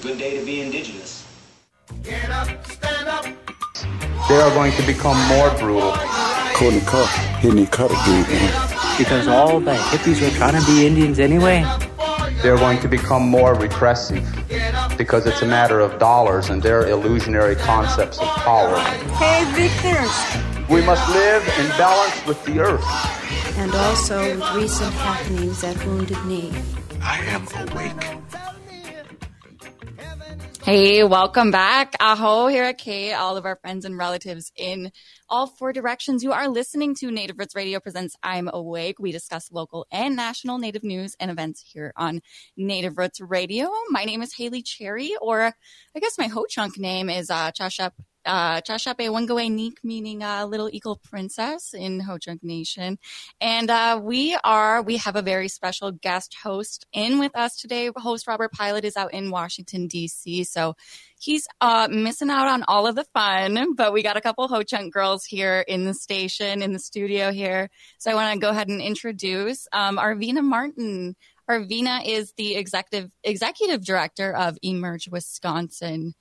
a good day to be indigenous. Get up, stand up. They are going to become more brutal. Courtney Cup hitting the cut again, man. Because all the hippies were trying to be Indians anyway. They're going to become more repressive because it's a matter of dollars and their illusionary concepts of power. Hey, Victor. We must live in balance with the earth. And also with recent happenings at Wounded Knee. I am awake. Hey, welcome back. Aho here at K, all of our friends and relatives in all four directions. You are listening to Native Roots Radio presents I'm Awake. We discuss local and national Native news and events here on Native Roots Radio. My name is Haley Cherry, or I guess my Ho Chunk name is uh, Chashep uh, Chashape Wangawe Neek, meaning uh, Little Eagle Princess in Ho Chunk Nation. And uh, we are, we have a very special guest host in with us today. Host Robert Pilot is out in Washington, D.C. So he's uh, missing out on all of the fun, but we got a couple Ho Chunk girls here in the station, in the studio here. So I want to go ahead and introduce um, Arvina Martin. Arvina is the executive executive director of Emerge Wisconsin.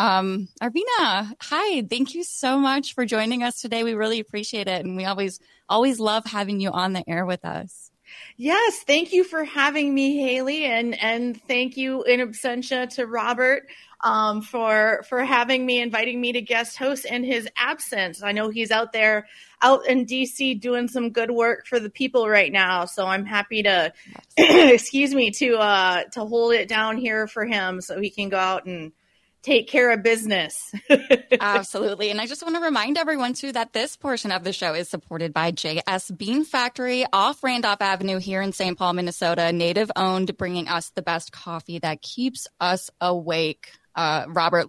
Um, Arvina, hi. Thank you so much for joining us today. We really appreciate it. And we always, always love having you on the air with us. Yes, thank you for having me, Haley, and and thank you in absentia to Robert um, for for having me, inviting me to guest host in his absence. I know he's out there, out in DC, doing some good work for the people right now. So I'm happy to, excuse me, to uh, to hold it down here for him, so he can go out and take care of business. Absolutely. And I just want to remind everyone too that this portion of the show is supported by JS Bean Factory off Randolph Avenue here in St. Paul, Minnesota, native owned, bringing us the best coffee that keeps us awake. Uh, Robert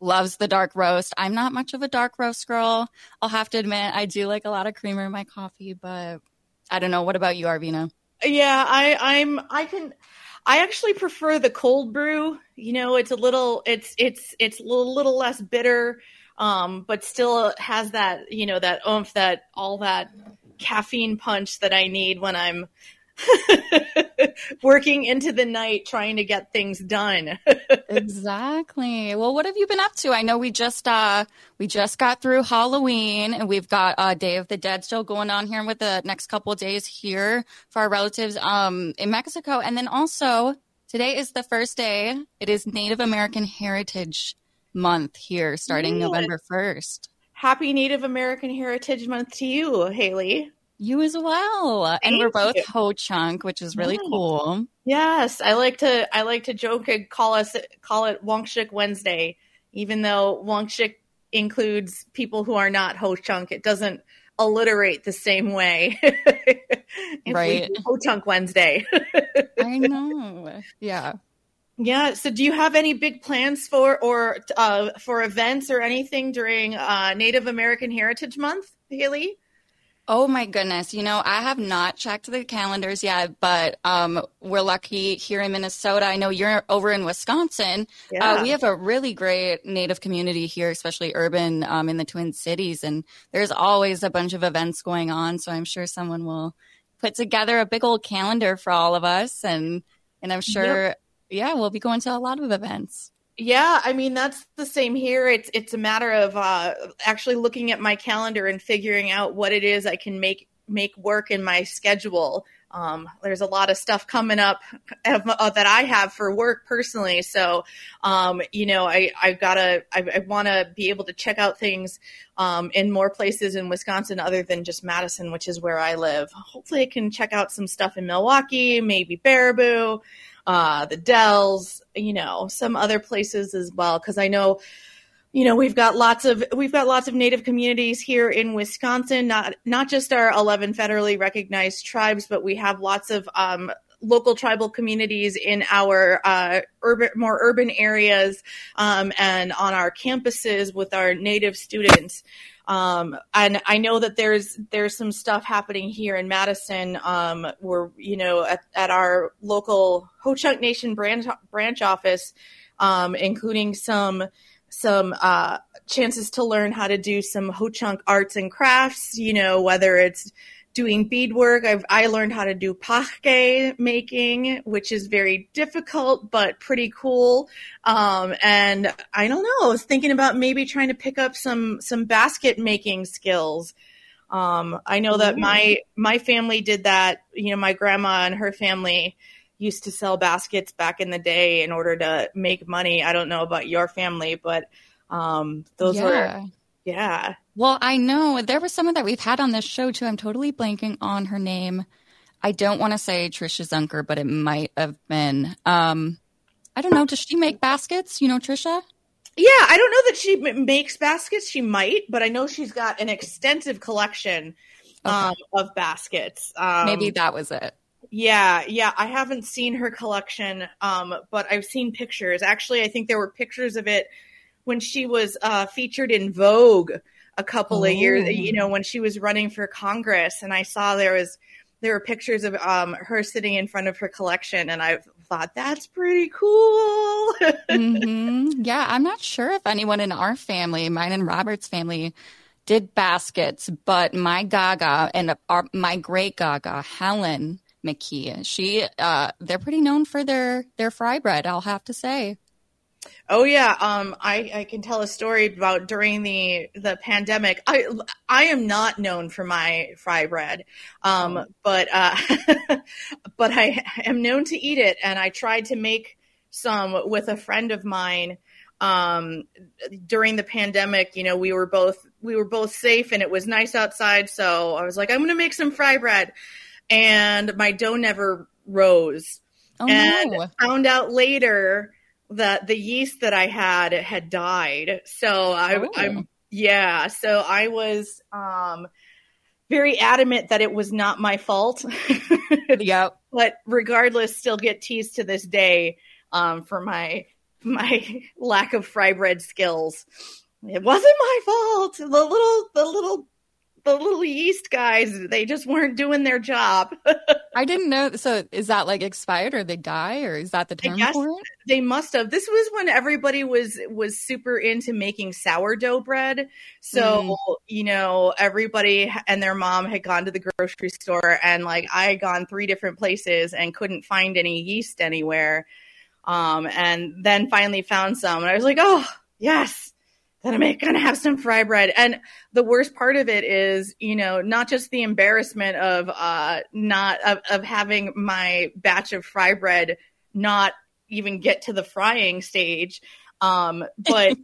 loves the dark roast. I'm not much of a dark roast girl. I'll have to admit, I do like a lot of creamer in my coffee, but I don't know. What about you, Arvina? Yeah, I, I'm, I can, I actually prefer the cold brew. You know, it's a little it's it's it's a little, little less bitter, um, but still has that you know that oomph that all that caffeine punch that I need when I'm working into the night trying to get things done. exactly. Well, what have you been up to? I know we just uh we just got through Halloween and we've got uh Day of the Dead still going on here with the next couple days here for our relatives um in Mexico and then also today is the first day. It is Native American Heritage Month here starting yeah. November 1st. Happy Native American Heritage Month to you, Haley. You as well. Thank and we're both you. Ho Chunk, which is really cool. Yes. I like to I like to joke and call us call it Wonkshik Wednesday, even though Wonkshik includes people who are not Ho Chunk. It doesn't alliterate the same way. right. Ho Chunk Wednesday. I know. Yeah. Yeah. So, do you have any big plans for or uh, for events or anything during uh, Native American Heritage Month, Haley? Oh my goodness. You know, I have not checked the calendars yet, but um, we're lucky here in Minnesota. I know you're over in Wisconsin. Uh, yeah. Uh, we have a really great Native community here, especially urban um, in the Twin Cities. And there's always a bunch of events going on. So I'm sure someone will put together a big old calendar for all of us. And, and I'm sure, yep. yeah, we'll be going to a lot of events. Yeah, I mean that's the same here. It's it's a matter of uh, actually looking at my calendar and figuring out what it is I can make make work in my schedule. Um, there's a lot of stuff coming up uh, that I have for work personally. So, um, you know, I, I gotta, I, I want to be able to check out things, um, in more places in Wisconsin other than just Madison, which is where I live. Hopefully I can check out some stuff in Milwaukee, maybe Baraboo uh, the Dells, you know, some other places as well. Because I know, you know, we've got lots of we've got lots of Native communities here in Wisconsin. Not not just our eleven federally recognized tribes, but we have lots of um, local tribal communities in our uh, urban, more urban areas, um, and on our campuses with our Native students. Um, and I know that there's there's some stuff happening here in Madison. Um, we're you know at, at our local Ho Chunk Nation branch branch office, um, including some some uh, chances to learn how to do some Ho Chunk arts and crafts. You know whether it's doing beadwork. I've I learned how to do pake making, which is very difficult but pretty cool. Um, and I don't know. I was thinking about maybe trying to pick up some some basket making skills. Um, I know that my my family did that. You know, my grandma and her family used to sell baskets back in the day in order to make money. I don't know about your family, but um, those yeah. were yeah. Well, I know there was someone that we've had on this show too. I'm totally blanking on her name. I don't want to say Tricia Zunker, but it might have been. Um, I don't know. Does she make baskets? You know, Tricia? Yeah, I don't know that she m- makes baskets. She might, but I know she's got an extensive collection um, of baskets. Um, Maybe that was it. Yeah, yeah. I haven't seen her collection, um, but I've seen pictures. Actually, I think there were pictures of it when she was uh, featured in Vogue a couple of years. Oh. You know, when she was running for Congress, and I saw there was there were pictures of um, her sitting in front of her collection, and I thought that's pretty cool. hmm Yeah, I'm not sure if anyone in our family, mine and Robert's family, did baskets, but my Gaga and our, my great Gaga, Helen McKee, she, uh, they're pretty known for their their fry bread. I'll have to say. Oh yeah, um, I, I can tell a story about during the the pandemic. I I am not known for my fry bread, um, but uh, but I am known to eat it, and I tried to make some with a friend of mine um, during the pandemic. You know, we were both we were both safe, and it was nice outside, so I was like, I'm going to make some fry bread, and my dough never rose, Oh and no! found out later that the yeast that I had had died. So I, Oh. I'm yeah. So I was um, very adamant that it was not my fault. Yep. but regardless, still get teased to this day um, for my my lack of fry bread skills. It wasn't my fault. The little the little the little yeast guys, they just weren't doing their job. I didn't know. So is that like expired or they die or is that the term for it? they must have. This was when everybody was was super into making sourdough bread. So, you know, everybody and their mom had gone to the grocery store and like I had gone three different places and couldn't find any yeast anywhere. Um and then finally found some and I was like, "Oh, yes. Then I'm gonna have some fry bread." And the worst part of it is, you know, not just the embarrassment of uh not of, of having my batch of fry bread not even get to the frying stage um but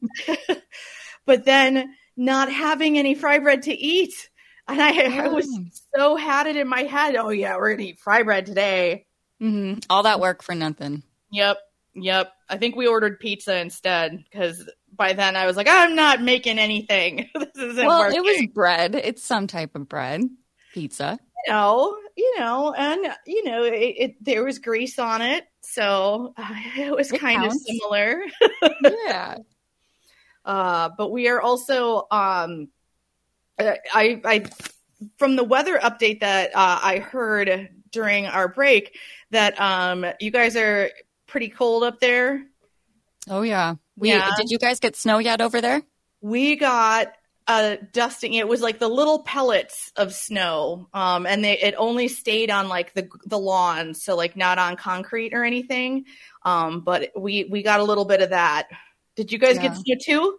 but then not having any fry bread to eat. And I, I was so had it in my head oh yeah we're gonna eat fry bread today. Hmm All that work for nothing. yep. Yep. I think we ordered pizza instead because by then i was like i'm not making anything this isn't well, working it was bread. It's some type of bread. Pizza. you know, you know, and you know, it, it there was grease on it, so uh, it was It kind counts. of similar. Yeah. Uh, but we are also, um, uh, I, I, from the weather update that uh, I heard during our break, that um, you guys are pretty cold up there. Oh yeah. We Yeah. did you guys get snow yet over there? We got a dusting. It was like the little pellets of snow, um, and they it only stayed on like the the lawn, so like not on concrete or anything. Um, but we we got a little bit of that. Did you guys Yeah. get snow too?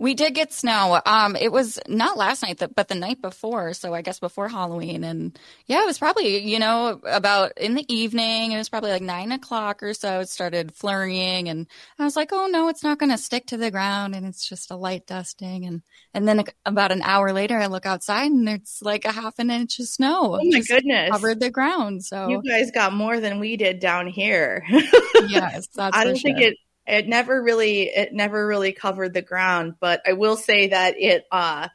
We did get snow. Um, it was not last night, but the night before. So I guess before Halloween, and yeah, it was probably you know about in the evening. It was probably like nine o'clock or so. It started flurrying, and I was like, "Oh no, it's not going to stick to the ground, and it's just a light dusting." And and then about an hour later, I look outside, and it's like a half an inch of snow. Oh my goodness! Covered the ground. So You guys got more than we did down here. yes, that's I for don't think sure. it it never really it never really covered the ground, but I will say that it uh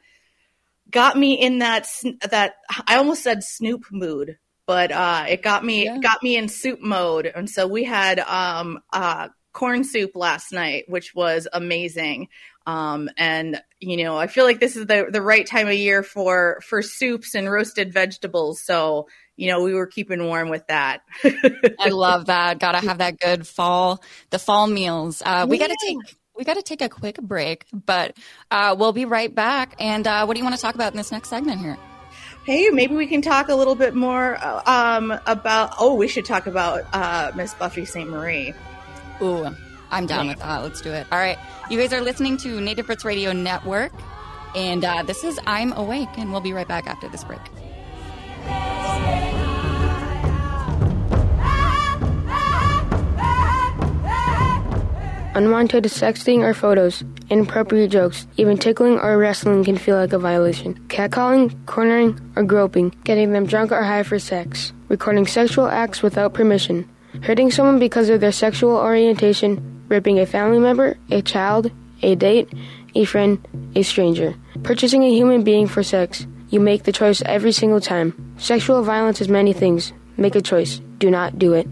got me in that that I almost said Snoop mood, but uh it got me Yeah. got me in soup mode, and so we had um uh corn soup last night, which was amazing. Um, and you know, I feel like this is the the right time of year for for soups and roasted vegetables. So you know, we were keeping warm with that. I love that. Gotta have that good fall, the fall meals. Uh, we gotta take, we gotta take a quick break, but uh, we'll be right back. And uh, what do you want to talk about in this next segment here? Hey, maybe we can talk a little bit more uh, um, about. Oh, we should talk about uh, Miss Buffy Sainte-Marie. Ooh, I'm down with that. Let's do it. All right. You guys are listening to Native Roots Radio Network, and uh, this is I'm Awake, and we'll be right back after this break. Unwanted sexting or photos, inappropriate jokes, even tickling or wrestling can feel like a violation. Catcalling, cornering, or groping, getting them drunk or high for sex, recording sexual acts without permission, hurting someone because of their sexual orientation, ripping a family member, a child, a date, a friend, a stranger, purchasing a human being for sex. You make the choice every single time. Sexual violence is many things. Make a choice. Do not do it.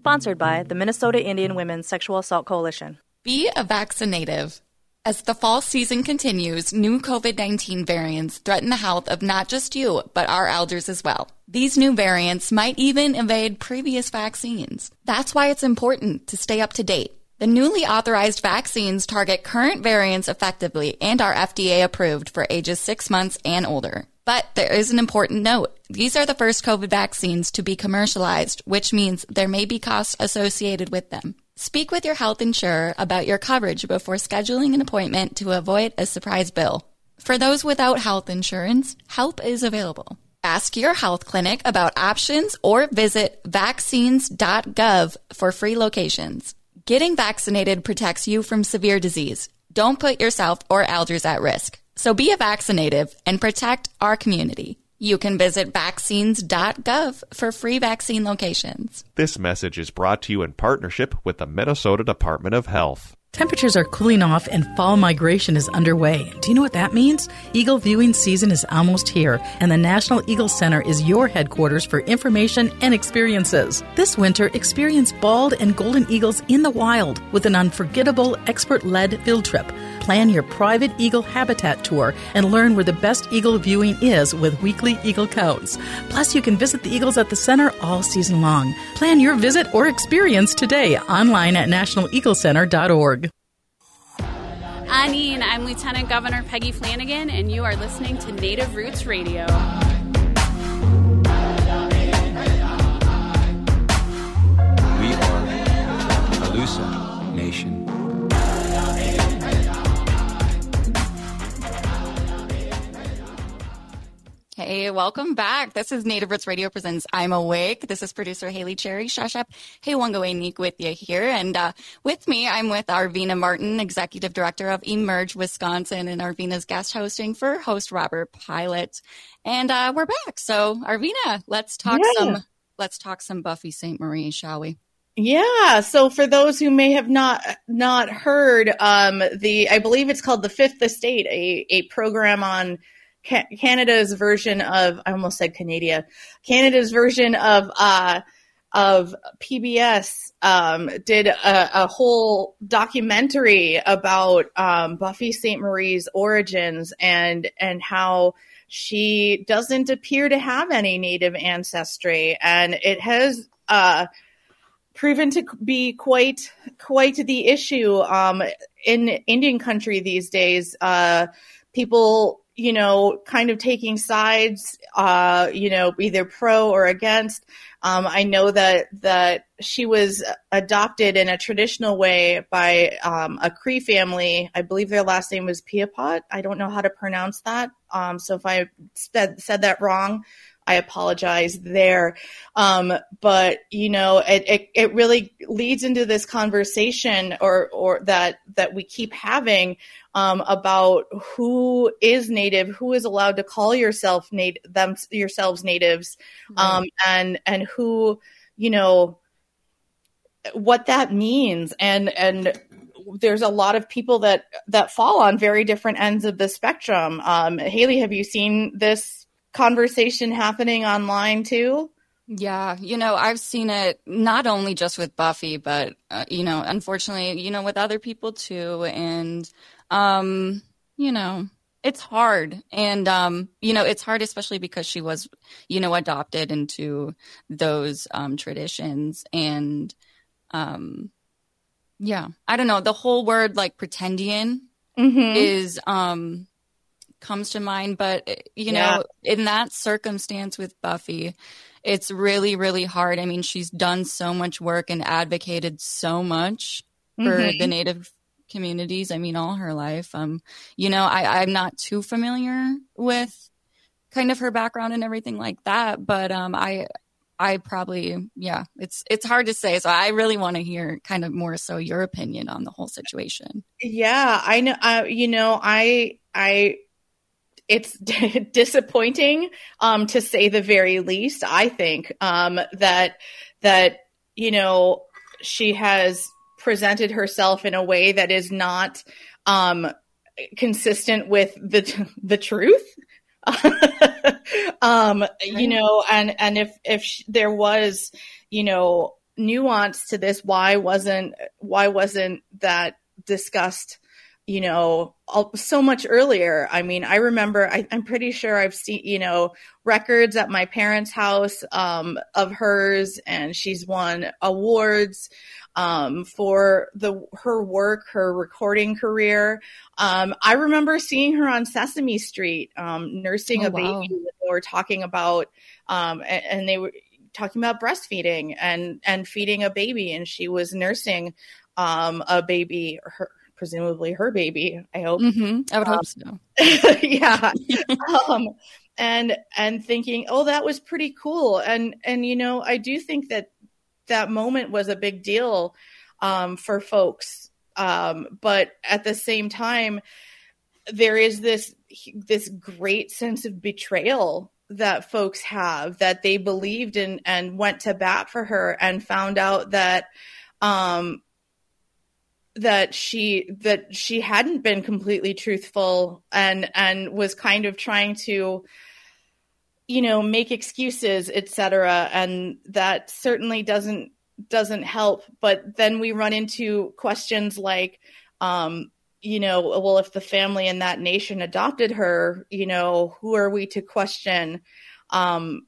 Sponsored by the Minnesota Indian Women's Sexual Assault Coalition. Be a vaccinative. As the fall season continues, new COVID 19 variants threaten the health of not just you, but our elders as well. These new variants might even evade previous vaccines. That's why it's important to stay up to date. The newly authorized vaccines target current variants effectively and are FDA approved for ages six months and older. But there is an important note. These are the first COVID vaccines to be commercialized, which means there may be costs associated with them. Speak with your health insurer about your coverage before scheduling an appointment to avoid a surprise bill. For those without health insurance, help is available. Ask your health clinic about options or visit vaccines.gov for free locations. Getting vaccinated protects you from severe disease. Don't put yourself or elders at risk. So be a vaccinative and protect our community. You can visit vaccines.gov for free vaccine locations. This message is brought to you in partnership with the Minnesota Department of Health. Temperatures are cooling off and fall migration is underway. Do you know what that means? Eagle viewing season is almost here, and the National Eagle Center is your headquarters for information and experiences. This winter, experience bald and golden eagles in the wild with an unforgettable expert led field trip. Plan your private eagle habitat tour and learn where the best eagle viewing is with weekly eagle counts. Plus, you can visit the eagles at the center all season long. Plan your visit or experience today online at nationaleaglecenter.org. Aniin, I'm Lieutenant Governor Peggy Flanagan, and you are listening to Native Roots Radio. We are Alusa Nation. Hey, welcome back. This is Native Roots Radio presents I'm Awake. This is producer Haley Cherry Shashap. Hey, Wangawenik with you here. And uh, with me, I'm with Arvina Martin, Executive Director of Emerge Wisconsin, and Arvina's guest hosting for host Robert Pilot. And uh, we're back. So, Arvina, let's talk Yeah. some. Let's talk some Buffy Sainte-Marie, shall we? Yeah. So for those who may have not not heard, um, the I believe it's called the Fifth Estate, a a program on Ca- Canada's version of I almost said Canada, Canada's version of uh, of PBS um, did a, a whole documentary about um, Buffy Sainte-Marie's origins and and how she doesn't appear to have any native ancestry, and it has uh, proven to be quite quite the issue um, in Indian country these days. Uh, people, you know, kind of taking sides, uh, you know, either pro or against. Um, I know that that she was adopted in a traditional way by um, a Cree family. I believe their last name was Piapot. I don't know how to pronounce that. Um, so if I said, said that wrong, I apologize there. Um, but you know, it, it, it really leads into this conversation or, or that, that we keep having, um, about who is native, who is allowed to call yourself native, them, yourselves natives, um, and, and who, you know, what that means. And, and, there's a lot of people that that fall on very different ends of the spectrum. Um, Haley, have you seen this conversation happening online too? Yeah, you know, I've seen it not only just with Buffy, but uh, you know, unfortunately, you know, with other people too, and um, you know, it's hard, and um, you know, it's hard especially because she was, you know, adopted into those um traditions, and um, yeah, I don't know, the whole word like pretendian Mhm. is um comes to mind, but you Yeah. know, in that circumstance with Buffy, it's really, really hard. I mean, she's done so much work and advocated so much for Mhm. the Native communities. I mean, all her life. Um, you know, I, I'm not too familiar with kind of her background and everything like that, but um, I, I probably, yeah, it's it's hard to say. So I really want to hear kind of more so your opinion on the whole situation. Yeah, I know. Uh, you know, I, I, it's disappointing, um, to say the very least. I think, um, that that you know she has presented herself in a way that is not, um, consistent with the the truth. um, you know, and and if if sh- there was, you know, nuance to this, why wasn't why wasn't that discussed? You know, all, so much earlier. I mean, I remember. I, I'm pretty sure I've seen, you know, records at my parents' house um, of hers, and she's won awards um, for the her work, her recording career. Um, I remember seeing her on Sesame Street um, nursing Oh, a baby. wow. when They were talking about, um, a- and, they were talking about breastfeeding and and feeding a baby, and she was nursing um, a baby, her, presumably her baby. I hope. hmm I would Um, hope so. yeah um and and thinking oh that was pretty cool and and you know i do think that that moment was a big deal um for folks um but at the same time there is this this great sense of betrayal that folks have that they believed in and went to bat for her and found out that um that she that she hadn't been completely truthful and and was kind of trying to you know make excuses etc and that certainly doesn't doesn't help. But then we run into questions like um you know well if the family in that nation adopted her you know who are we to question? Um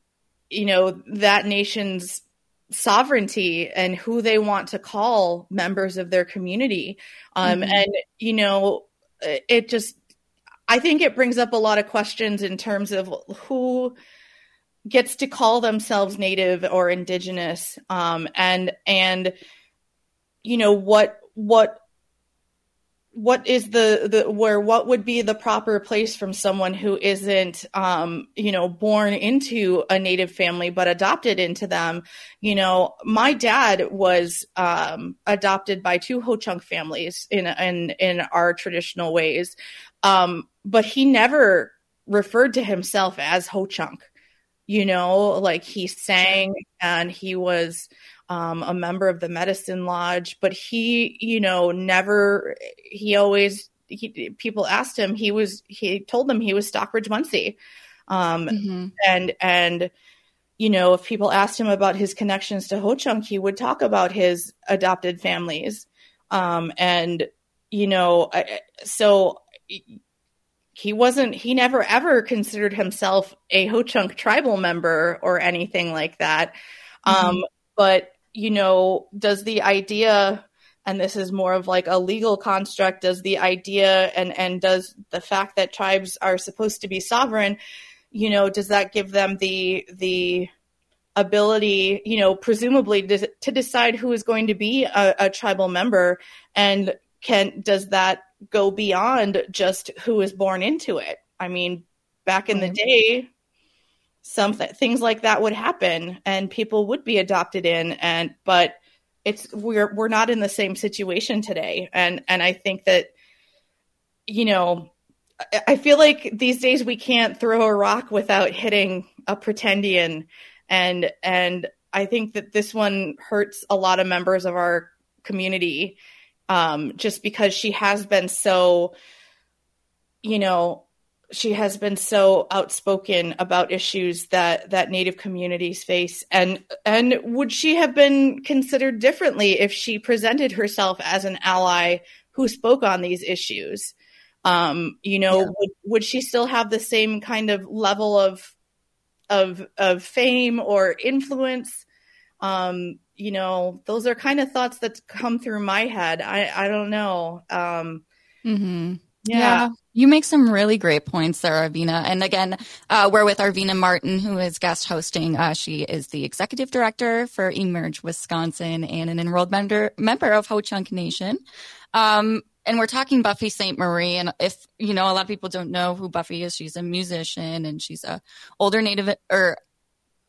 you know that nation's sovereignty and who they want to call members of their community um Mhm. and you know it just i think it brings up a lot of questions in terms of who gets to call themselves native or indigenous um and and you know what what what is the the where what would be the proper place from someone who isn't um you know born into a native family but adopted into them? You know my dad was um adopted by two ho-chunk families in in in our traditional ways. Um but he never referred to himself as ho-chunk you know like he sang and he was um, a member of the medicine lodge but he you know never he always he, people asked him he was he told them he was Stockbridge Munsee. Um, Mhm. and and you know if people asked him about his connections to ho-chunk he would talk about his adopted families. Um, and you know I- so he wasn't he never ever considered himself a ho-chunk tribal member or anything like that. Um but you know does the idea and this is more of like a legal construct does the idea and and does the fact that tribes are supposed to be sovereign you know does that give them the the ability you know presumably to, to decide who is going to be a, a tribal member? And can does that go beyond just who is born into it? I mean back in the mm-hmm. day some th- things like that would happen and people would be adopted in and but it's we're we're not in the same situation today. And and i think that you know I- i feel like these days we can't throw a rock without hitting a pretendian. And and i think that this one hurts a lot of members of our community um just because she has been so you know she has been so outspoken about issues that that native communities face. And and would she have been considered differently if she presented herself as an ally who spoke on these issues? Um you know would, would she still have the same kind of level of of of fame or influence? Um you know those are kind of thoughts that come through my head. I i don't know. Um hmm yeah. Yeah. You make some really great points there, Arvina. And again, uh, we're with Arvina Martin, who is guest hosting. Uh, she is the executive director for Emerge Wisconsin and an enrolled member, member of Ho Chunk Nation. Um, and we're talking Buffy Sainte-Marie. And if, you know, a lot of people don't know who Buffy is, she's a musician and she's a older Native or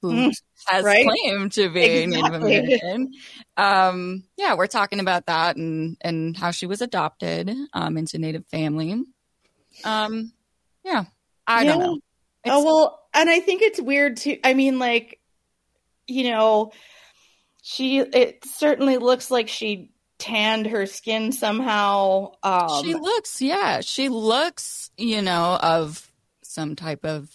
who mm, has right? claimed to be exactly. Native American. Um, yeah, we're talking about that and, and how she was adopted, um, into Native family. Um, yeah, I yeah. don't know. It's- oh well, and I think it's weird too. I mean, like, you know, she it certainly looks like she tanned her skin somehow. Um, she looks, yeah, she looks, you know, of some type of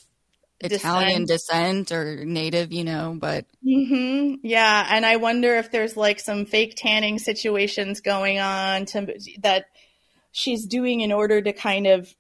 Italian descent, descent or native, you know, but mm-hmm. yeah, and I wonder if there's like some fake tanning situations going on to that she's doing in order to kind of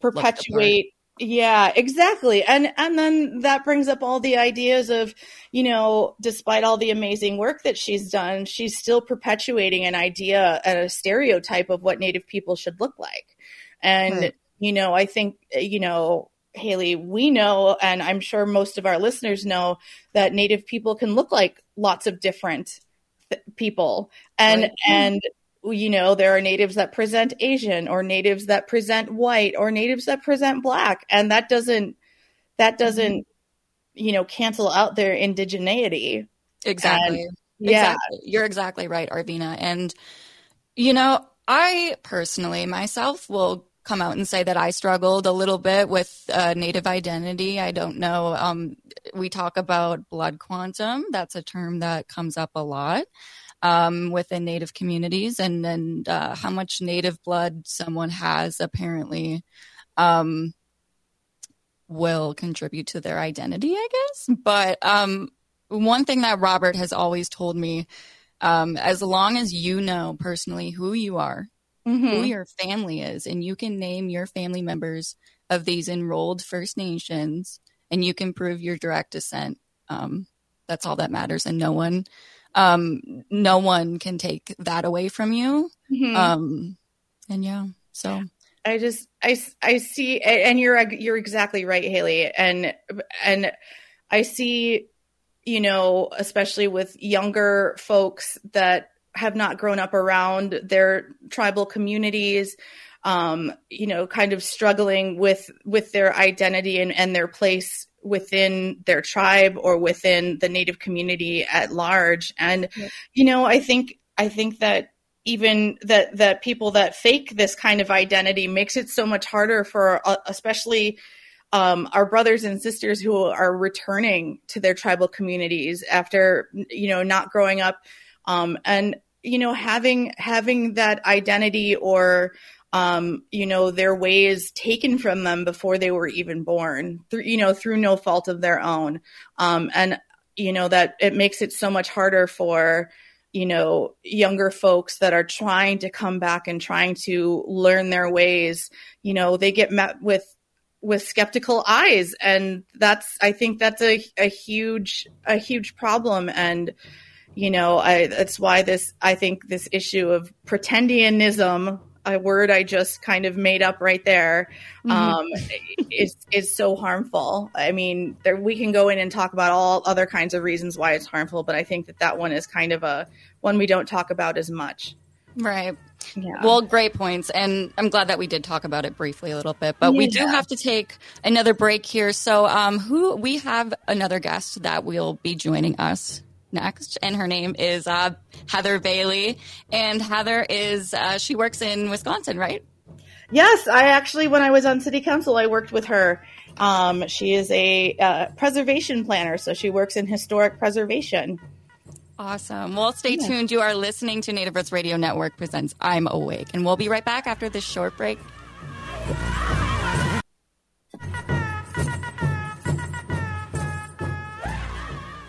perpetuate yeah exactly and and then that brings up all the ideas of you know despite all the amazing work that she's done she's still perpetuating an idea and a stereotype of what native people should look like and right. you know i think you know haley we know and i'm sure most of our listeners know that native people can look like lots of different th- people and right. and you know, there are natives that present Asian or natives that present white or natives that present black. And that doesn't, that mm-hmm. doesn't, you know, cancel out their indigeneity. Exactly. And, yeah. Exactly. You're exactly right, Arvina. And, you know, I personally myself will come out and say that I struggled a little bit with uh, native identity. I don't know. Um, we talk about blood quantum. That's a term that comes up a lot um, within Native communities, and and uh, how much Native blood someone has apparently um, will contribute to their identity, I guess. But um, one thing that Robert has always told me, um, as long as you know personally who you are, mm-hmm. who your family is, and you can name your family members of these enrolled First Nations, and you can prove your direct descent. Um, that's all that matters, and no one um, no one can take that away from you. Mm-hmm. Um, and yeah, so I just I I see, and you're you're exactly right, Haley, and and I see, you know, especially with younger folks that have not grown up around their tribal communities um, you know, kind of struggling with with their identity and, and their place within their tribe or within the native community at large and yeah. you know i think i think that even that that people that fake this kind of identity makes it so much harder for uh, especially um, our brothers and sisters who are returning to their tribal communities after you know not growing up um, and you know having having that identity or um, you know, their ways taken from them before they were even born, through, you know, through no fault of their own. Um, and, you know, that it makes it so much harder for, you know, younger folks that are trying to come back and trying to learn their ways. You know, they get met with, with skeptical eyes. And that's, I think that's a, a huge, a huge problem. And, you know, I, that's why this, I think this issue of pretendianism a word I just kind of made up right there, mm-hmm. um, is is so harmful. I mean, there, we can go in and talk about all other kinds of reasons why it's harmful, but I think that that one is kind of a one we don't talk about as much. Right. Yeah. Well, great points. And I'm glad that we did talk about it briefly a little bit, but yeah. we do have to take another break here. So, um, who we have another guest that will be joining us next, and her name is uh, Heather Bailey. And Heather is uh, she works in Wisconsin, right? Yes, I actually, when I was on city council, I worked with her. Um, she is a uh, preservation planner, so she works in historic preservation. Awesome. Well, stay yeah. tuned. You are listening to Native Roots Radio Network presents I'm Awake, and we'll be right back after this short break.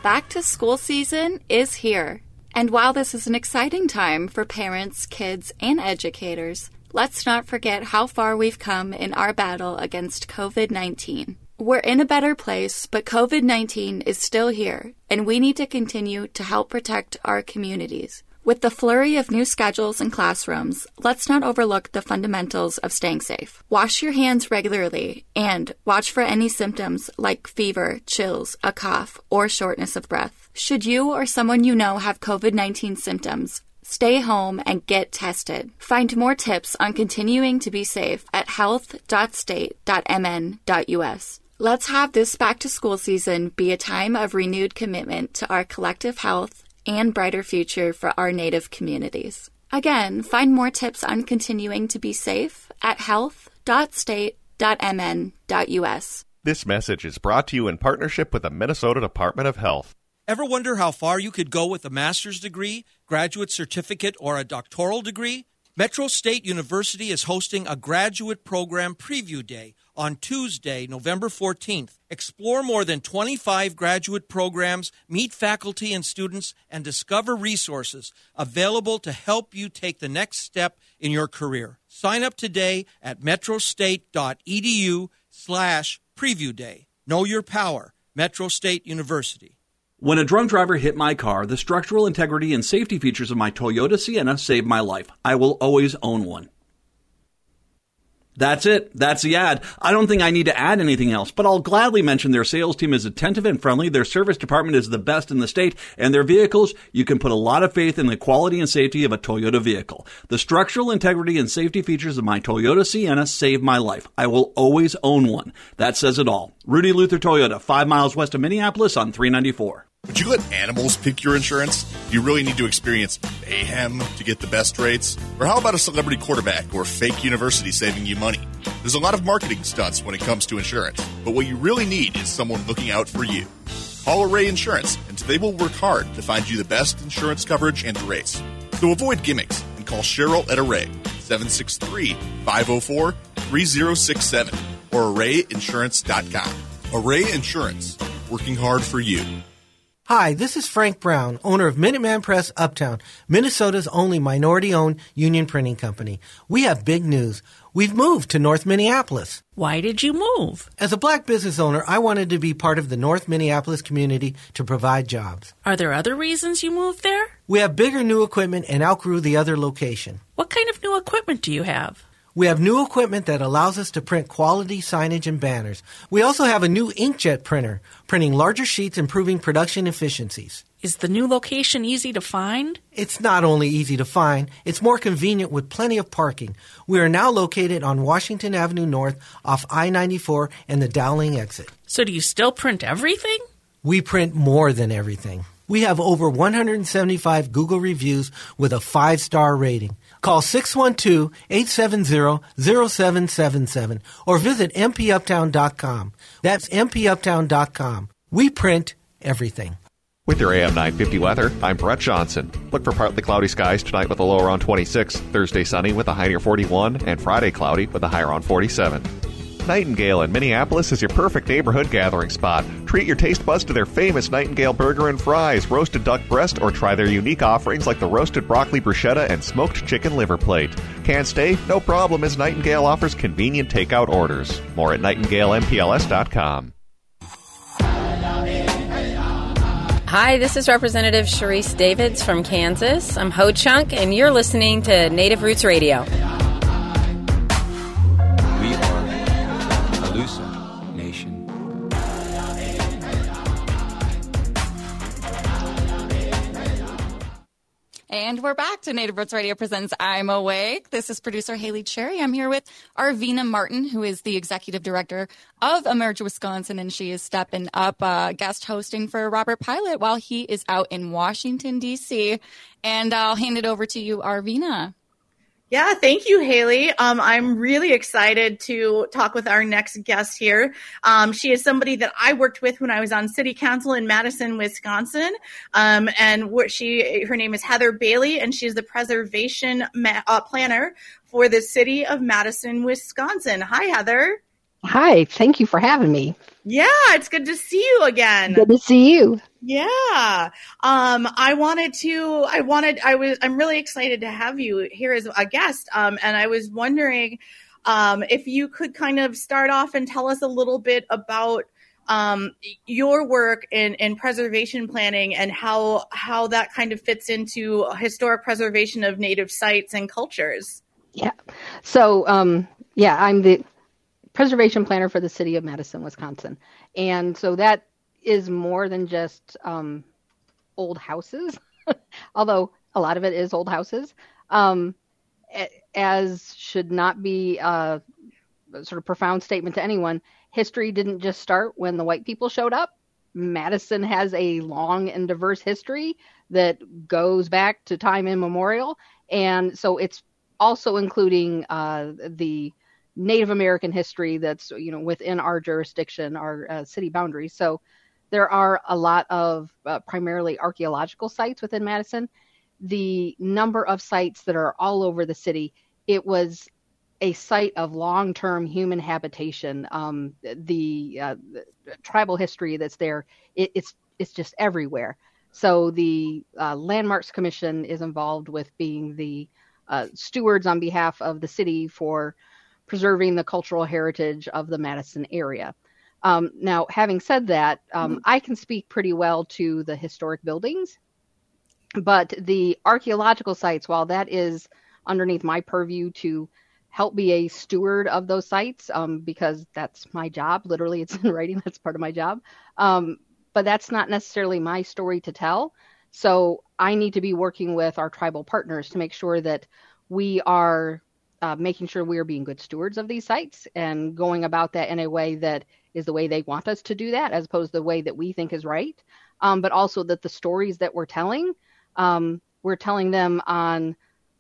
Back to school season is here. And while this is an exciting time for parents, kids, and educators, let's not forget how far we've come in our battle against COVID 19. We're in a better place, but COVID 19 is still here, and we need to continue to help protect our communities. With the flurry of new schedules and classrooms, let's not overlook the fundamentals of staying safe. Wash your hands regularly and watch for any symptoms like fever, chills, a cough, or shortness of breath. Should you or someone you know have COVID 19 symptoms, stay home and get tested. Find more tips on continuing to be safe at health.state.mn.us. Let's have this back to school season be a time of renewed commitment to our collective health and brighter future for our Native communities. Again, find more tips on continuing to be safe at health.state.mn.us. This message is brought to you in partnership with the Minnesota Department of Health. Ever wonder how far you could go with a master's degree, graduate certificate, or a doctoral degree? Metro State University is hosting a graduate program preview day on Tuesday, November 14th. Explore more than 25 graduate programs, meet faculty and students, and discover resources available to help you take the next step in your career. Sign up today at metrostate.edu slash preview day. Know your power. Metro State University. When a drunk driver hit my car, the structural integrity and safety features of my Toyota Sienna saved my life. I will always own one. That's it. That's the ad. I don't think I need to add anything else, but I'll gladly mention their sales team is attentive and friendly. Their service department is the best in the state, and their vehicles, you can put a lot of faith in the quality and safety of a Toyota vehicle. The structural integrity and safety features of my Toyota Sienna saved my life. I will always own one. That says it all. Rudy Luther Toyota, five miles west of Minneapolis on 394. Would you let animals pick your insurance? Do you really need to experience mayhem to get the best rates? Or how about a celebrity quarterback or fake university saving you money? There's a lot of marketing stunts when it comes to insurance, but what you really need is someone looking out for you. Call Array Insurance, and they will work hard to find you the best insurance coverage and rates. So avoid gimmicks and call Cheryl at Array 763 504 3067 or arrayinsurance.com. Array Insurance, working hard for you. Hi, this is Frank Brown, owner of Minuteman Press Uptown, Minnesota's only minority owned union printing company. We have big news. We've moved to North Minneapolis. Why did you move? As a black business owner, I wanted to be part of the North Minneapolis community to provide jobs. Are there other reasons you moved there? We have bigger new equipment and outgrew the other location. What kind of new equipment do you have? We have new equipment that allows us to print quality signage and banners. We also have a new inkjet printer, printing larger sheets, improving production efficiencies. Is the new location easy to find? It's not only easy to find, it's more convenient with plenty of parking. We are now located on Washington Avenue North off I 94 and the Dowling exit. So do you still print everything? We print more than everything. We have over 175 Google reviews with a five star rating. Call 612-870-0777 or visit mpuptown.com. That's mpuptown.com. We print everything. With your AM 950 weather, I'm Brett Johnson. Look for partly cloudy skies tonight with a low around 26, Thursday sunny with a high near 41, and Friday cloudy with a high around 47. Nightingale in Minneapolis is your perfect neighborhood gathering spot. Treat your taste buds to their famous Nightingale burger and fries, roasted duck breast, or try their unique offerings like the roasted broccoli bruschetta and smoked chicken liver plate. Can't stay? No problem, as Nightingale offers convenient takeout orders. More at nightingalempls.com. Hi, this is Representative Sharice Davids from Kansas. I'm Ho Chunk, and you're listening to Native Roots Radio. And we're back to Native Roots Radio presents I'm Awake. This is producer Haley Cherry. I'm here with Arvina Martin, who is the executive director of Emerge Wisconsin, and she is stepping up uh, guest hosting for Robert Pilot while he is out in Washington, D.C. And I'll hand it over to you, Arvina. Yeah, thank you, Haley. Um, I'm really excited to talk with our next guest here. Um, she is somebody that I worked with when I was on city council in Madison, Wisconsin. Um, and what she, her name is Heather Bailey, and she's the preservation ma- uh, planner for the city of Madison, Wisconsin. Hi, Heather. Hi, thank you for having me. Yeah, it's good to see you again. Good to see you. Yeah. Um, I wanted to, I wanted, I was, I'm really excited to have you here as a guest. Um, and I was wondering, um, if you could kind of start off and tell us a little bit about, um, your work in, in preservation planning and how how that kind of fits into historic preservation of native sites and cultures. Yeah. So, um, yeah, I'm the preservation planner for the city of Madison, Wisconsin. And so that is more than just um, old houses, although a lot of it is old houses, um, as should not be a sort of profound statement to anyone. History didn't just start when the white people showed up. Madison has a long and diverse history that goes back to time immemorial. And so it's also including uh, the Native American history that's you know within our jurisdiction, our uh, city boundaries. So there are a lot of uh, primarily archaeological sites within Madison. The number of sites that are all over the city, it was a site of long-term human habitation. Um, the, uh, the, tribal history that's there, it, it's it's just everywhere. So the uh, Landmarks Commission is involved with being the uh, stewards on behalf of the city for preserving the cultural heritage of the Madison area. Um, now, having said that, um, mm-hmm. I can speak pretty well to the historic buildings, but the archaeological sites, while that is underneath my purview to help be a steward of those sites, um, because that's my job. Literally, it's in writing, that's part of my job. Um, but that's not necessarily my story to tell. So I need to be working with our tribal partners to make sure that we are uh, making sure we are being good stewards of these sites and going about that in a way that is the way they want us to do that, as opposed to the way that we think is right. Um, but also that the stories that we're telling, um, we're telling them on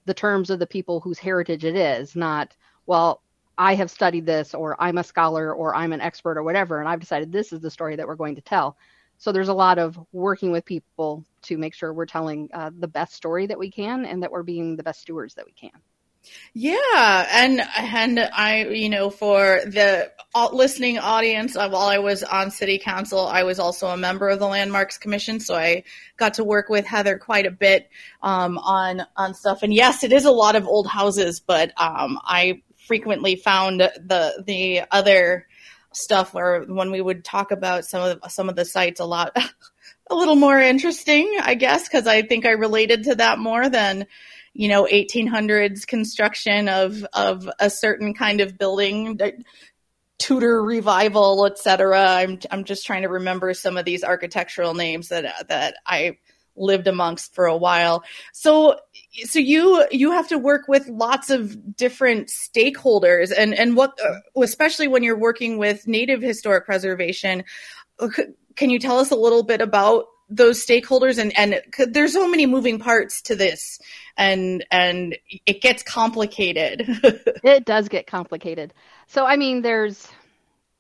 the terms of the people whose heritage it is, not, well, I have studied this, or I'm a scholar, or I'm an expert, or whatever, and I've decided this is the story that we're going to tell. So there's a lot of working with people to make sure we're telling uh, the best story that we can and that we're being the best stewards that we can. Yeah, and and I, you know, for the listening audience, uh, while I was on city council, I was also a member of the Landmarks Commission, so I got to work with Heather quite a bit um, on on stuff. And yes, it is a lot of old houses, but um, I frequently found the the other stuff where when we would talk about some of some of the sites a lot a little more interesting i guess because i think i related to that more than you know 1800s construction of of a certain kind of building tudor revival etc i'm i'm just trying to remember some of these architectural names that that i lived amongst for a while. So so you you have to work with lots of different stakeholders and and what uh, especially when you're working with native historic preservation uh, can you tell us a little bit about those stakeholders and and there's so many moving parts to this and and it gets complicated it does get complicated so i mean there's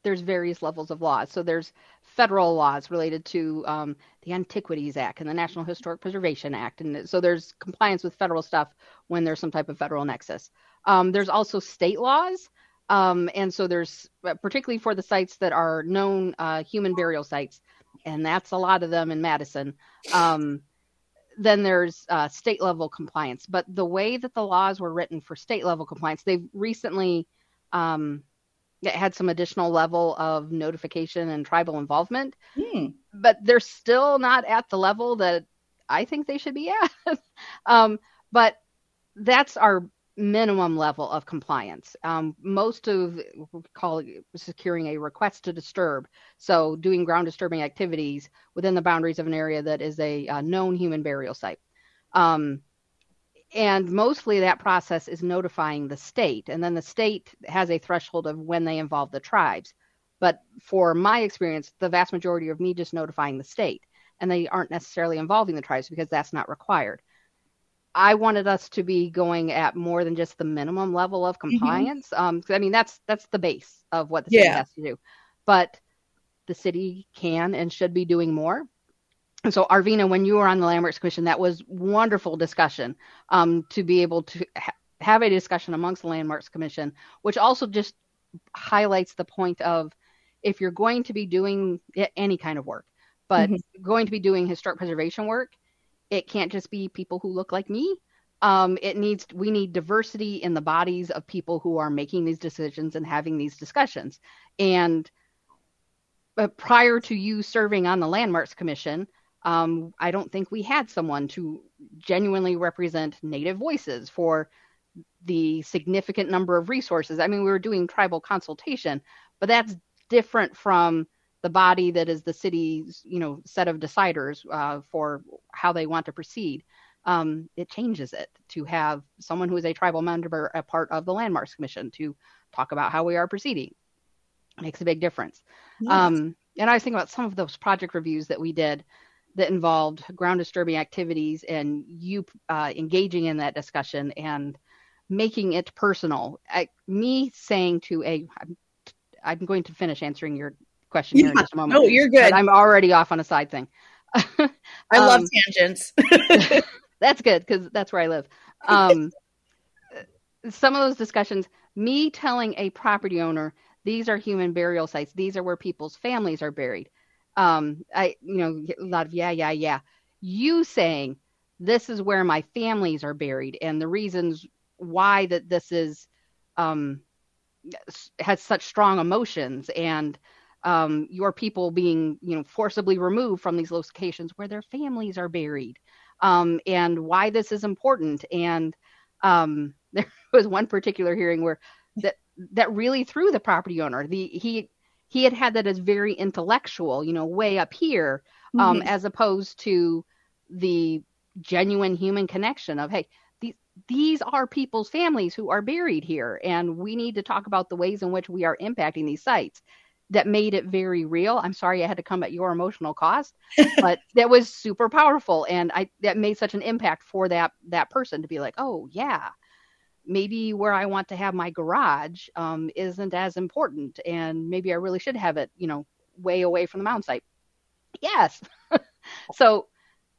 there's various levels of laws so there's federal laws related to um, the Antiquities Act and the National Historic Preservation Act. And so there's compliance with federal stuff when there's some type of federal nexus. Um, there's also state laws. Um, and so there's uh, particularly for the sites that are known uh, human burial sites, and that's a lot of them in Madison. Um, then there's uh, state level compliance. But the way that the laws were written for state level compliance, they've recently um, had some additional level of notification and tribal involvement, hmm. but they're still not at the level that I think they should be at. um, but that's our minimum level of compliance. Um, most of we call securing a request to disturb, so doing ground disturbing activities within the boundaries of an area that is a, a known human burial site. Um, and mostly that process is notifying the state and then the state has a threshold of when they involve the tribes but for my experience the vast majority of me just notifying the state and they aren't necessarily involving the tribes because that's not required i wanted us to be going at more than just the minimum level of mm-hmm. compliance mm-hmm. um i mean that's that's the base of what the city yeah. has to do but the city can and should be doing more And so Arvina, when you were on the Landmarks Commission, that was wonderful discussion um, to be able to ha- have a discussion amongst the Landmarks Commission, which also just highlights the point of if you're going to be doing any kind of work, but mm-hmm. going to be doing historic preservation work, it can't just be people who look like me. Um, it needs we need diversity in the bodies of people who are making these decisions and having these discussions. And prior to you serving on the Landmarks Commission, um, I don't think we had someone to genuinely represent Native voices for the significant number of resources. I mean, we were doing tribal consultation, but that's different from the body that is the city's, you know, set of deciders uh, for how they want to proceed. Um, it changes it to have someone who is a tribal member a part of the Landmarks Commission to talk about how we are proceeding. Makes a big difference. Yes. Um, and I was thinking about some of those project reviews that we did that involved ground disturbing activities and you uh, engaging in that discussion and making it personal. I, me saying to a, I'm, I'm going to finish answering your question here in just a moment. No, you're good. but I'm already off on a side thing. I love Um, tangents. that's good because that's where I live. Um, some of those discussions, me telling a property owner, these are human burial sites. These are where people's families are buried. Um, I, you know, a lot of yeah, yeah, yeah. You saying this is where my families are buried, and the reasons why that this is um, has such strong emotions, and um, your people being, you know, forcibly removed from these locations where their families are buried um, and why this is important. And um, there was one particular hearing where that that really threw the property owner. The he he had had that as very intellectual, you know, way up here, um, Mhm. as opposed to the genuine human connection of hey. These, these are people's families who are buried here, and we need to talk about the ways in which we are impacting these sites that made it very real. I'm sorry I had to come at your emotional cost, but that was super powerful and I that made such an impact for that that person to be like, "Oh, yeah. Maybe where I want to have my garage um isn't as important and maybe I really should have it, you know, way away from the mound site." Yes. so,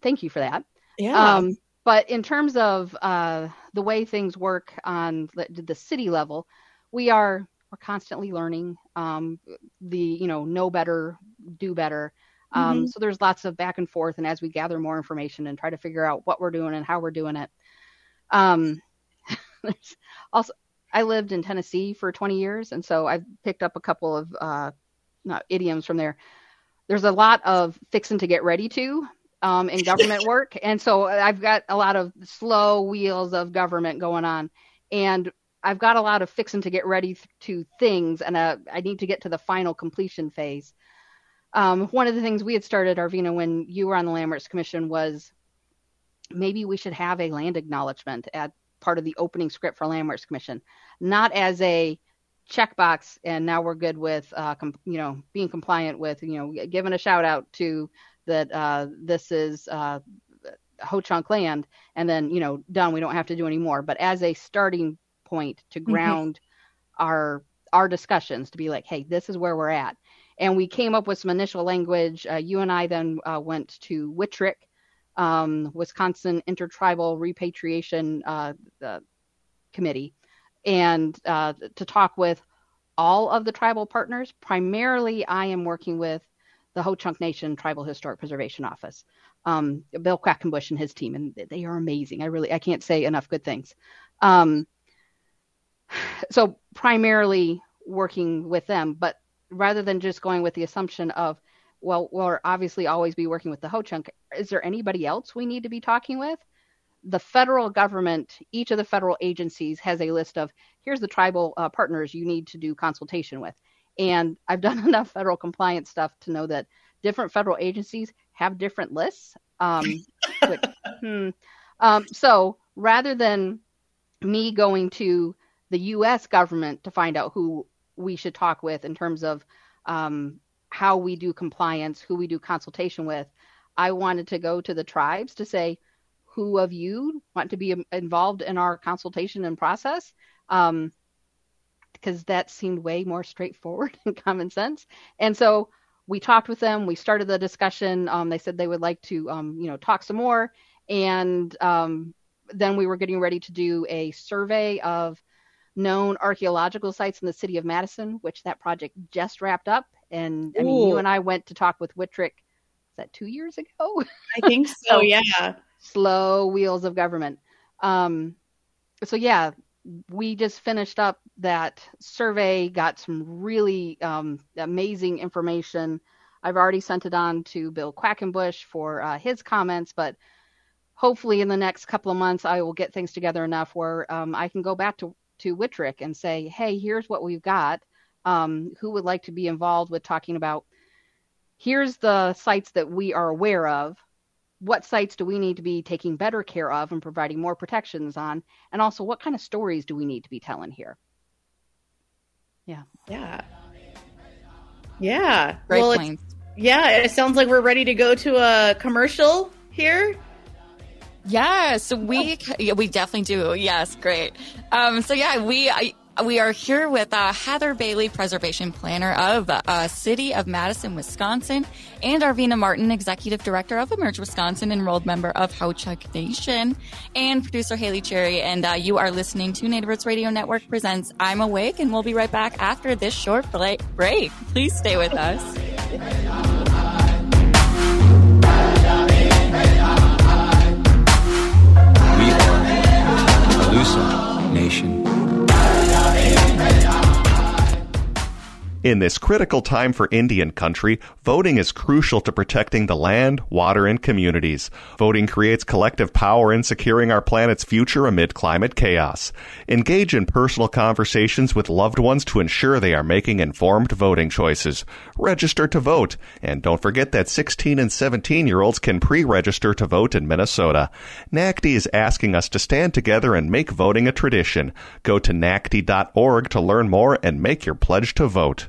thank you for that. Yeah. Um, but in terms of uh, the way things work on the, the city level, we are we're constantly learning. Um, the you know know better, do better. Um, Mhm. So there's lots of back and forth, and as we gather more information and try to figure out what we're doing and how we're doing it. Um, also, I lived in Tennessee for 20 years, and so I've picked up a couple of uh, not idioms from there. There's a lot of fixing to get ready to um, in government work, and so I've got a lot of slow wheels of government going on, and I've got a lot of fixing to get ready to things, and uh, I need to get to the final completion phase. Um, one of the things we had started, Arvina, when you were on the Landmarks Commission was maybe we should have a land acknowledgement at part of the opening script for Landmarks Commission, not as a checkbox and now we're good with uh, com- you know being compliant with you know giving a shout out to that uh, this is uh, Ho Chunk land and then you know done we don't have to do any more but as a starting point to ground our our discussions to be like hey this is where we're at and we came up with some initial language uh, you and I then uh, went to Wittrick um, Wisconsin Intertribal Repatriation uh, uh, Committee, and uh, to talk with all of the tribal partners. Primarily, I am working with the Ho Chunk Nation Tribal Historic Preservation Office, um, Bill Quackenbush and his team, and they are amazing. I really I can't say enough good things. Um, so primarily working with them, but rather than just going with the assumption of well, we'll obviously always be working with the Ho Chunk. Is there anybody else we need to be talking with? The federal government, each of the federal agencies has a list of here's the tribal uh, partners you need to do consultation with. And I've done enough federal compliance stuff to know that different federal agencies have different lists. Um, which, hmm. um, so rather than me going to the U.S. government to find out who we should talk with in terms of um, how we do compliance, who we do consultation with. I wanted to go to the tribes to say, who of you want to be involved in our consultation and process? Um, because that seemed way more straightforward and common sense. And so we talked with them. We started the discussion. Um, they said they would like to, um, you know, talk some more. And um, then we were getting ready to do a survey of known archaeological sites in the city of Madison, which that project just wrapped up. And I mean, you and I went to talk with Wittrick. Is that two years ago? I think so, yeah. Slow wheels of government. Um, so yeah, we just finished up that survey, got some really um, amazing information. I've already sent it on to Bill Quackenbush for uh, his comments, but hopefully in the next couple of months, I will get things together enough where um, I can go back to, to Wittrick and say, hey, here's what we've got. Um, who would like to be involved with talking about here's the sites that we are aware of. What sites do we need to be taking better care of and providing more protections on? And also what kind of stories do we need to be telling here? Yeah. Yeah. Yeah. Great well, points. yeah it sounds like we're ready to go to a commercial here Yes, we yeah, we definitely do. Yes, great. Um, so yeah, we I, we are here with uh, Heather Bailey, Preservation Planner of uh, City of Madison, Wisconsin, and Arvina Martin, Executive Director of Emerge Wisconsin, enrolled member of Ho-Chunk Nation, and producer Haley Cherry. And uh, you are listening to Native Roots Radio Network presents I'm Awake, and we'll be right back after this short break. Please stay with us. Are Nation. In this critical time for Indian country, voting is crucial to protecting the land, water, and communities. Voting creates collective power in securing our planet's future amid climate chaos. Engage in personal conversations with loved ones to ensure they are making informed voting choices. Register to vote. And don't forget that 16 and 17 year olds can pre-register to vote in Minnesota. NACD is asking us to stand together and make voting a tradition. Go to NACD.org to learn more and make your pledge to vote.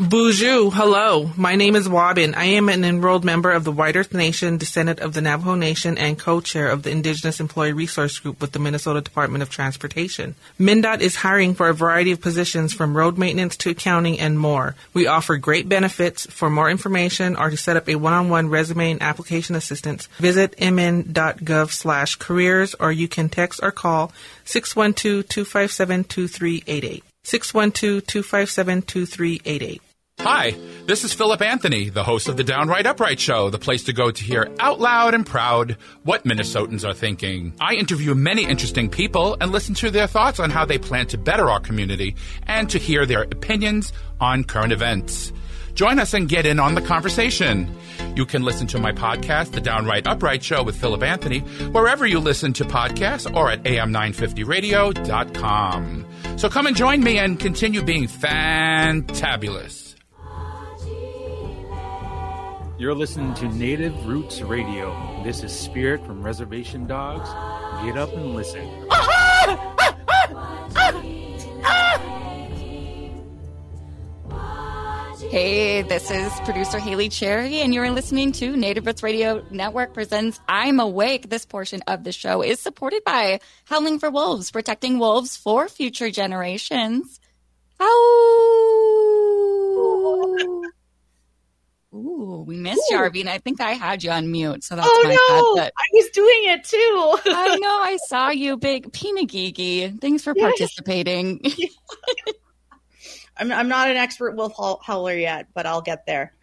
Boozhoo, hello. My name is Wabin. I am an enrolled member of the White Earth Nation, descendant of the Navajo Nation, and co-chair of the Indigenous Employee Resource Group with the Minnesota Department of Transportation. MnDOT is hiring for a variety of positions from road maintenance to accounting and more. We offer great benefits. For more information or to set up a one-on-one resume and application assistance, visit mn.gov slash careers or you can text or call 612-257-2388. 612-257-2388. Hi, this is Philip Anthony, the host of the Downright Upright Show, the place to go to hear out loud and proud what Minnesotans are thinking. I interview many interesting people and listen to their thoughts on how they plan to better our community and to hear their opinions on current events. Join us and get in on the conversation. You can listen to my podcast, The Downright Upright Show with Philip Anthony, wherever you listen to podcasts or at am950radio.com. So come and join me and continue being fantabulous. You're listening to Native Roots Radio. This is Spirit from Reservation Dogs. Get up and listen. Hey, this is producer Haley Cherry, and you're listening to Native Roots Radio Network presents I'm Awake. This portion of the show is supported by Howling for Wolves, protecting wolves for future generations. Ow! Ooh, we missed you, Ooh. Arvine. I think I had you on mute, so that's oh my no, bad. I was doing it too. I know I saw you, big Pina Pinagigi. Thanks for Yeah. participating. I'm, I'm not an expert wolf howler yet, but I'll get there.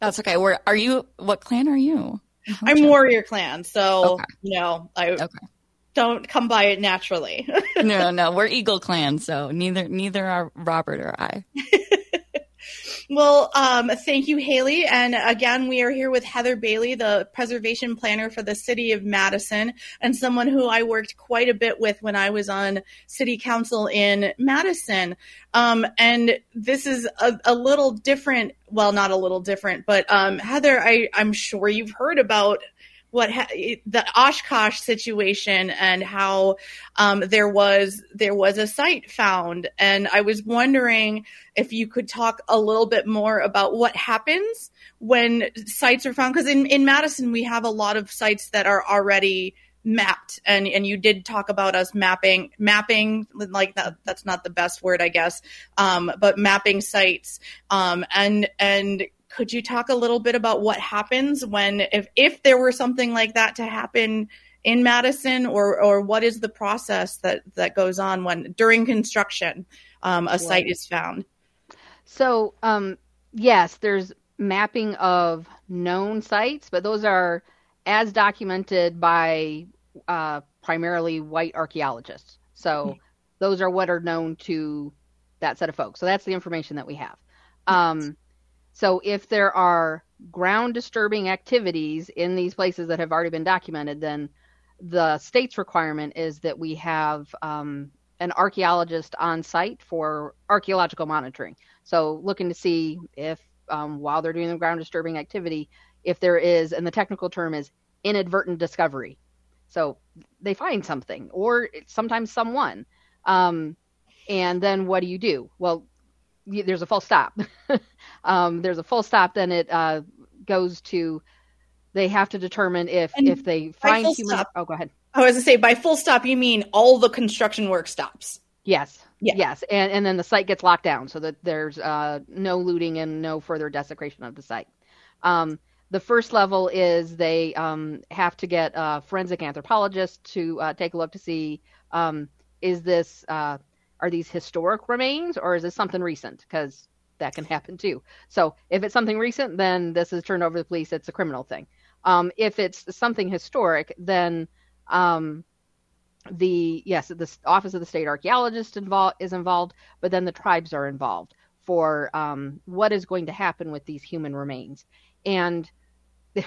That's okay. Where are you? What clan are you? I'm Warrior Clan, so no, I don't come by it naturally. no, no, we're Eagle Clan, so neither neither are Robert or I. Well, um, thank you, Haley. And again, we are here with Heather Bailey, the preservation planner for the city of Madison, and someone who I worked quite a bit with when I was on city council in Madison. Um, and this is a, a little different. Well, not a little different, but um, Heather, I, I'm sure you've heard about what ha- the Oshkosh situation and how um, there was there was a site found, and I was wondering if you could talk a little bit more about what happens when sites are found. Because in, in Madison we have a lot of sites that are already mapped. And and you did talk about us mapping mapping like that that's not the best word i guess um, but mapping sites. Um, and and could you talk a little bit about what happens when if if there were something like that to happen in madison or or what is the process that that goes on when during construction um, a site is found So, um, yes, there's mapping of known sites, but those are as documented by uh, primarily white archaeologists. So, those are what are known to that set of folks. So, that's the information that we have. Um, so, if there are ground disturbing activities in these places that have already been documented, then the state's requirement is that we have um, an archaeologist on site for archaeological monitoring. So looking to see if um, while they're doing the ground disturbing activity, if there is, and the technical term is inadvertent discovery. So they find something, or sometimes someone. Um, and then what do you do? Well, there's a full stop. um, there's a full stop. Then it uh, goes to they have to determine if And if they find human. stop- Oh, go ahead. i was to say by full stop you mean all the construction work stops Yes. Yes. And and then the site gets locked down so that there's uh, no looting and no further desecration of the site. Um, the first level is they um, have to get a forensic anthropologist to uh, take a look to see um, is this uh, are these historic remains or is this something recent because that can happen too. So if it's something recent, then this is turned over to the police. It's a criminal thing. Um, if it's something historic, then um, the yes the office of the state archaeologist involved is involved but then the tribes are involved for um, what is going to happen with these human remains and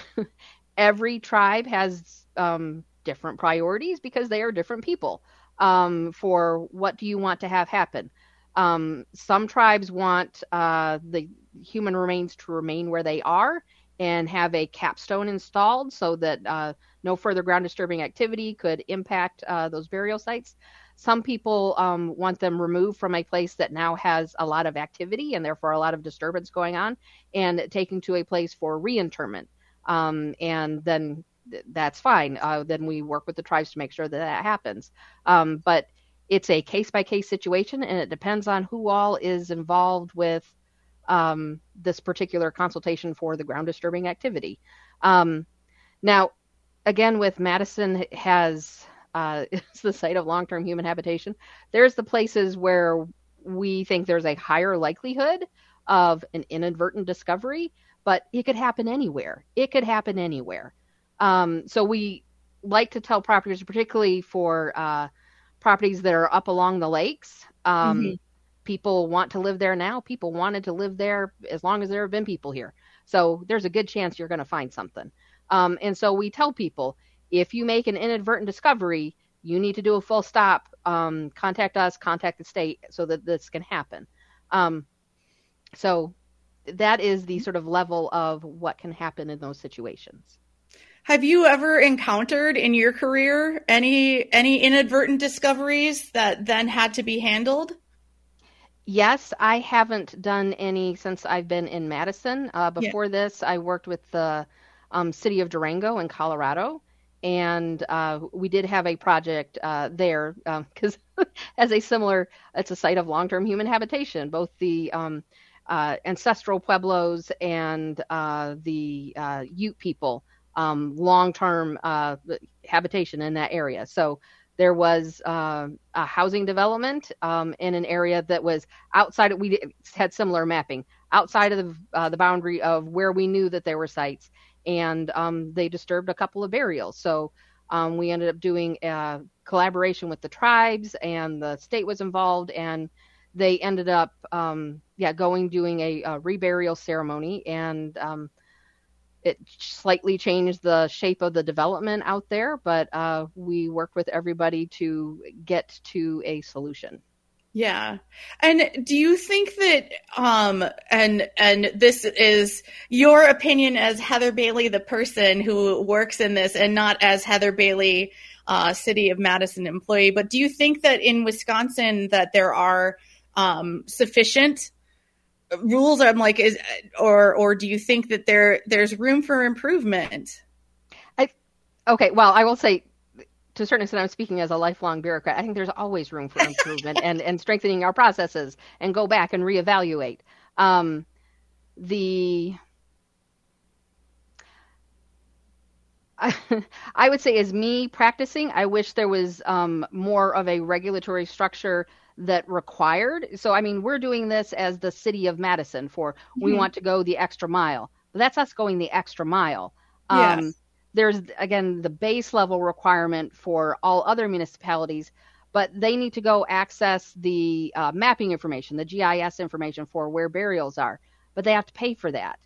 every tribe has um, different priorities because they are different people um, for what do you want to have happen um, some tribes want uh, the human remains to remain where they are and have a capstone installed so that uh, no further ground disturbing activity could impact uh, those burial sites. Some people um, want them removed from a place that now has a lot of activity and therefore a lot of disturbance going on and taken to a place for reinterment. Um, and then th- that's fine. Uh, then we work with the tribes to make sure that that happens. Um, but it's a case by case situation and it depends on who all is involved with um, this particular consultation for the ground disturbing activity. Um, now, again, with Madison has uh, it's the site of long term human habitation. There's the places where we think there's a higher likelihood of an inadvertent discovery, but it could happen anywhere. It could happen anywhere. Um, so we like to tell properties, particularly for uh, properties that are up along the lakes. Um, Mhm. People want to live there now. People wanted to live there as long as there have been people here. So there's a good chance you're going to find something. Um, and so we tell people if you make an inadvertent discovery, you need to do a full stop. Um, contact us, contact the state so that this can happen. Um, so that is the sort of level of what can happen in those situations. Have you ever encountered in your career any any inadvertent discoveries that then had to be handled? Yes, I haven't done any since I've been in Madison. Uh, Yeah. before this, I worked with the um, city of Durango in Colorado, and uh, we did have a project uh, there because as a similar, it's a site of long-term human habitation. Both the um, uh, ancestral pueblos and uh, the uh, Ute people, um, long-term uh, habitation in that area. So there was uh, a housing development um, in an area that was outside. Of, we had similar mapping outside of the uh, the boundary of where we knew that there were sites, and um, they disturbed a couple of burials. So um, we ended up doing a collaboration with the tribes, and the state was involved, and they ended up, um, yeah, going doing a, a reburial ceremony, and um, it slightly changed the shape of the development out there, but uh, we worked with everybody to get to a solution. Yeah. And do you think that um and and this is your opinion as Heather Bailey the person who works in this and not as Heather Bailey uh City of Madison employee, but do you think that in Wisconsin that there are um sufficient rules I'm like is or or do you think that there there's room for improvement? I okay, well, I will say to a certain extent, I'm speaking as a lifelong bureaucrat. I think there's always room for improvement and, and strengthening our processes and go back and reevaluate. Um, the I would say, as me practicing, I wish there was um, more of a regulatory structure that required. So, I mean, we're doing this as the city of Madison for mm-hmm. we want to go the extra mile. But that's us going the extra mile. Yes. Um, there's again the base level requirement for all other municipalities, but they need to go access the uh, mapping information, the GIS information for where burials are, but they have to pay for that.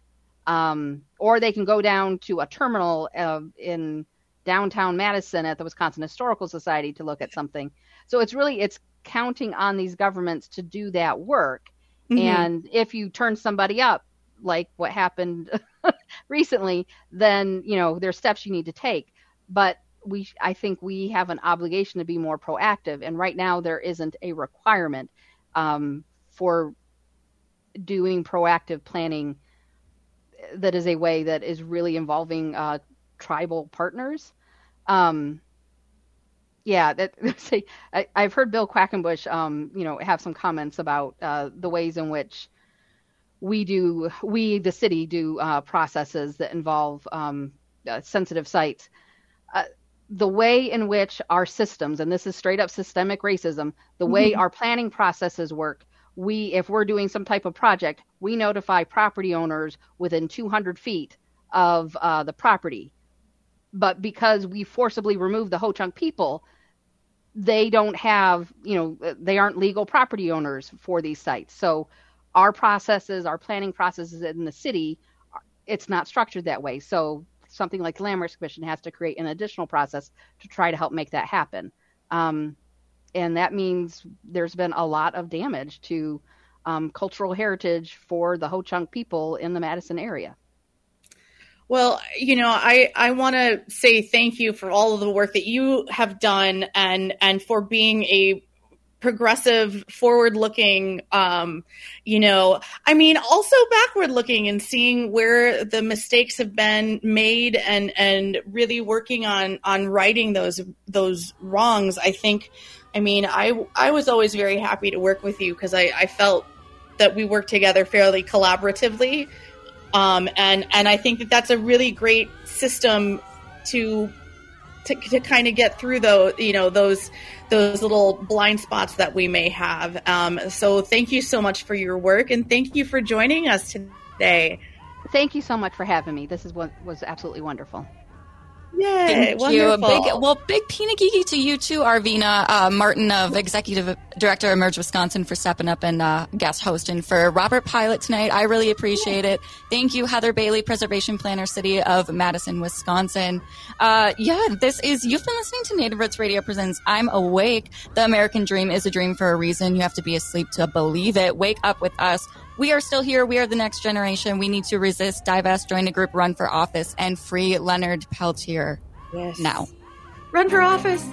Um, or they can go down to a terminal uh, in downtown Madison at the Wisconsin Historical Society to look at something. So it's really it's counting on these governments to do that work. Mm-hmm. And if you turn somebody up, like what happened recently, then you know there's steps you need to take. But we, I think we have an obligation to be more proactive. And right now there isn't a requirement um, for doing proactive planning that is a way that is really involving uh, tribal partners. Um, yeah, that say I, have heard Bill Quackenbush, um, you know, have some comments about uh, the ways in which we do, we the city do uh, processes that involve um, uh, sensitive sites. Uh, the way in which our systems, and this is straight up systemic racism, the way mm-hmm. our planning processes work we if we're doing some type of project we notify property owners within 200 feet of uh, the property but because we forcibly remove the ho-chunk people they don't have you know they aren't legal property owners for these sites. So our processes our planning processes in the city it's not structured that way. So something like the landmarks commission has to create an additional process to try to help make that happen. Um, and that means there's been a lot of damage to um, cultural heritage for the Ho Chunk people in the Madison area. Well, you know, I, I want to say thank you for all of the work that you have done and and for being a progressive, forward looking, um, you know, I mean, also backward looking and seeing where the mistakes have been made and and really working on on righting those those wrongs. I think I mean, I I was always very happy to work with you because I, I felt that we worked together fairly collaboratively, um, and and I think that that's a really great system to to, to kind of get through those you know those those little blind spots that we may have. Um, so thank you so much for your work and thank you for joining us today. Thank you so much for having me. This is what was absolutely wonderful. Yay! Thank wonderful. you. Big, well, big Pinagigi to you too, Arvina uh, Martin of Executive Director Emerge Wisconsin for stepping up and uh, guest hosting for Robert Pilot tonight. I really appreciate it. Thank you, Heather Bailey, Preservation Planner, City of Madison, Wisconsin. Uh, yeah, this is you've been listening to Native Roots Radio presents I'm Awake. The American Dream is a dream for a reason. You have to be asleep to believe it. Wake up with us. We are still here. We are the next generation. We need to resist, divest, join a group, run for office, and free Leonard Peltier yes. now. Run for office.